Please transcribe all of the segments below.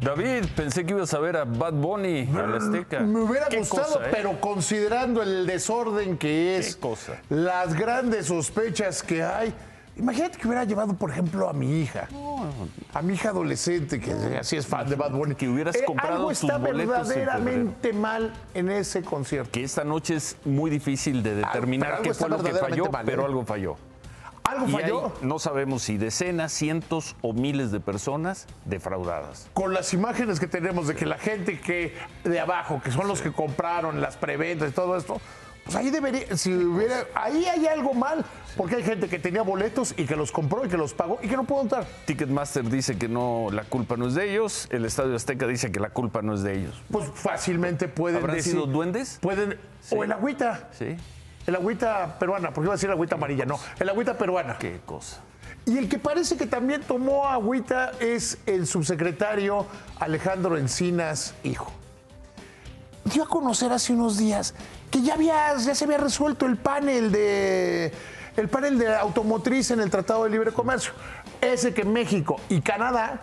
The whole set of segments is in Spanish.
David, pensé que ibas a ver a Bad Bunny a la Azteca. Me hubiera gustado, cosa, ¿eh? pero considerando el desorden que es, cosa. las grandes sospechas que hay. Imagínate que hubiera llevado, por ejemplo, a mi hija. A mi hija adolescente, que así es fan de Bad Bunny. Que hubieras Eh, comprado Algo tus está en verdaderamente mal en ese concierto. Que esta noche es muy difícil de determinar algo qué fue lo que falló, mal, pero ¿eh? algo falló. Algo Y falló. hay, no sabemos si decenas, cientos o miles de personas defraudadas. con las imágenes que tenemos de que la gente que de abajo, que son los que compraron las preventas y todo esto, pues ahí debería, si hubiera, ahí hay algo mal, porque hay gente que tenía boletos y que los compró y que los pagó y que no pudo entrar. Ticketmaster dice que no, la culpa no es de ellos. El Estadio Azteca dice que la culpa no es de ellos. Pues fácilmente pueden ¿Habrán decir. sido duendes? Pueden, o el agüita, Sí. El agüita peruana, porque iba a decir agüita amarilla, no, el agüita peruana. Qué cosa. Y el que parece que también tomó agüita es el subsecretario Alejandro Encinas, hijo. Dio a conocer hace unos días que ya, había, ya se había resuelto el panel de el panel de automotriz en el Tratado de Libre Comercio. Ese que México y Canadá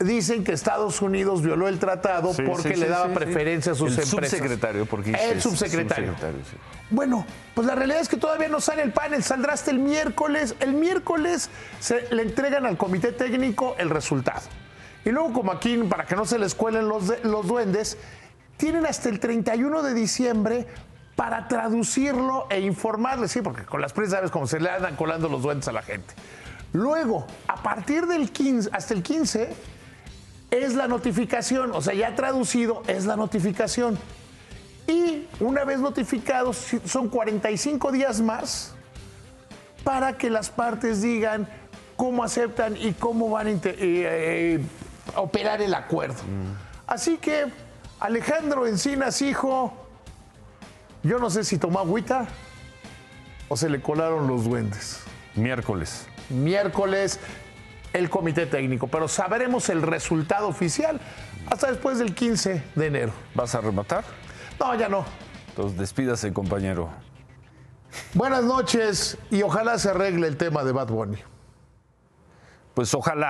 dicen que Estados Unidos violó el tratado Sí, porque sí, le daba sí, preferencia a sus El empresas. subsecretario, porque el subsecretario. subsecretario, sí. Bueno, pues la realidad es que todavía no sale el panel, saldrá hasta el miércoles. El miércoles se le entregan al comité técnico el resultado. Y luego, como aquí, para que no se les cuelen los, de- los duendes, tienen hasta el 31 de diciembre para traducirlo e informarles, sí, porque con las prisas sabes cómo se le andan colando los duendes a la gente. Luego, a partir del 15, hasta el 15, es la notificación, o sea, ya traducido es la notificación. Y una vez notificados, son 45 días más para que las partes digan cómo aceptan y cómo van a eh, eh, operar el acuerdo. Así que Alejandro Encinas, hijo, yo no sé si tomó agüita o se le colaron los duendes. Miércoles. Miércoles el comité técnico, pero sabremos el resultado oficial hasta después del 15 de enero. ¿Vas a rematar? No, ya no. Entonces despídase, compañero. Buenas noches y ojalá se arregle el tema de Bad Bunny. Pues ojalá.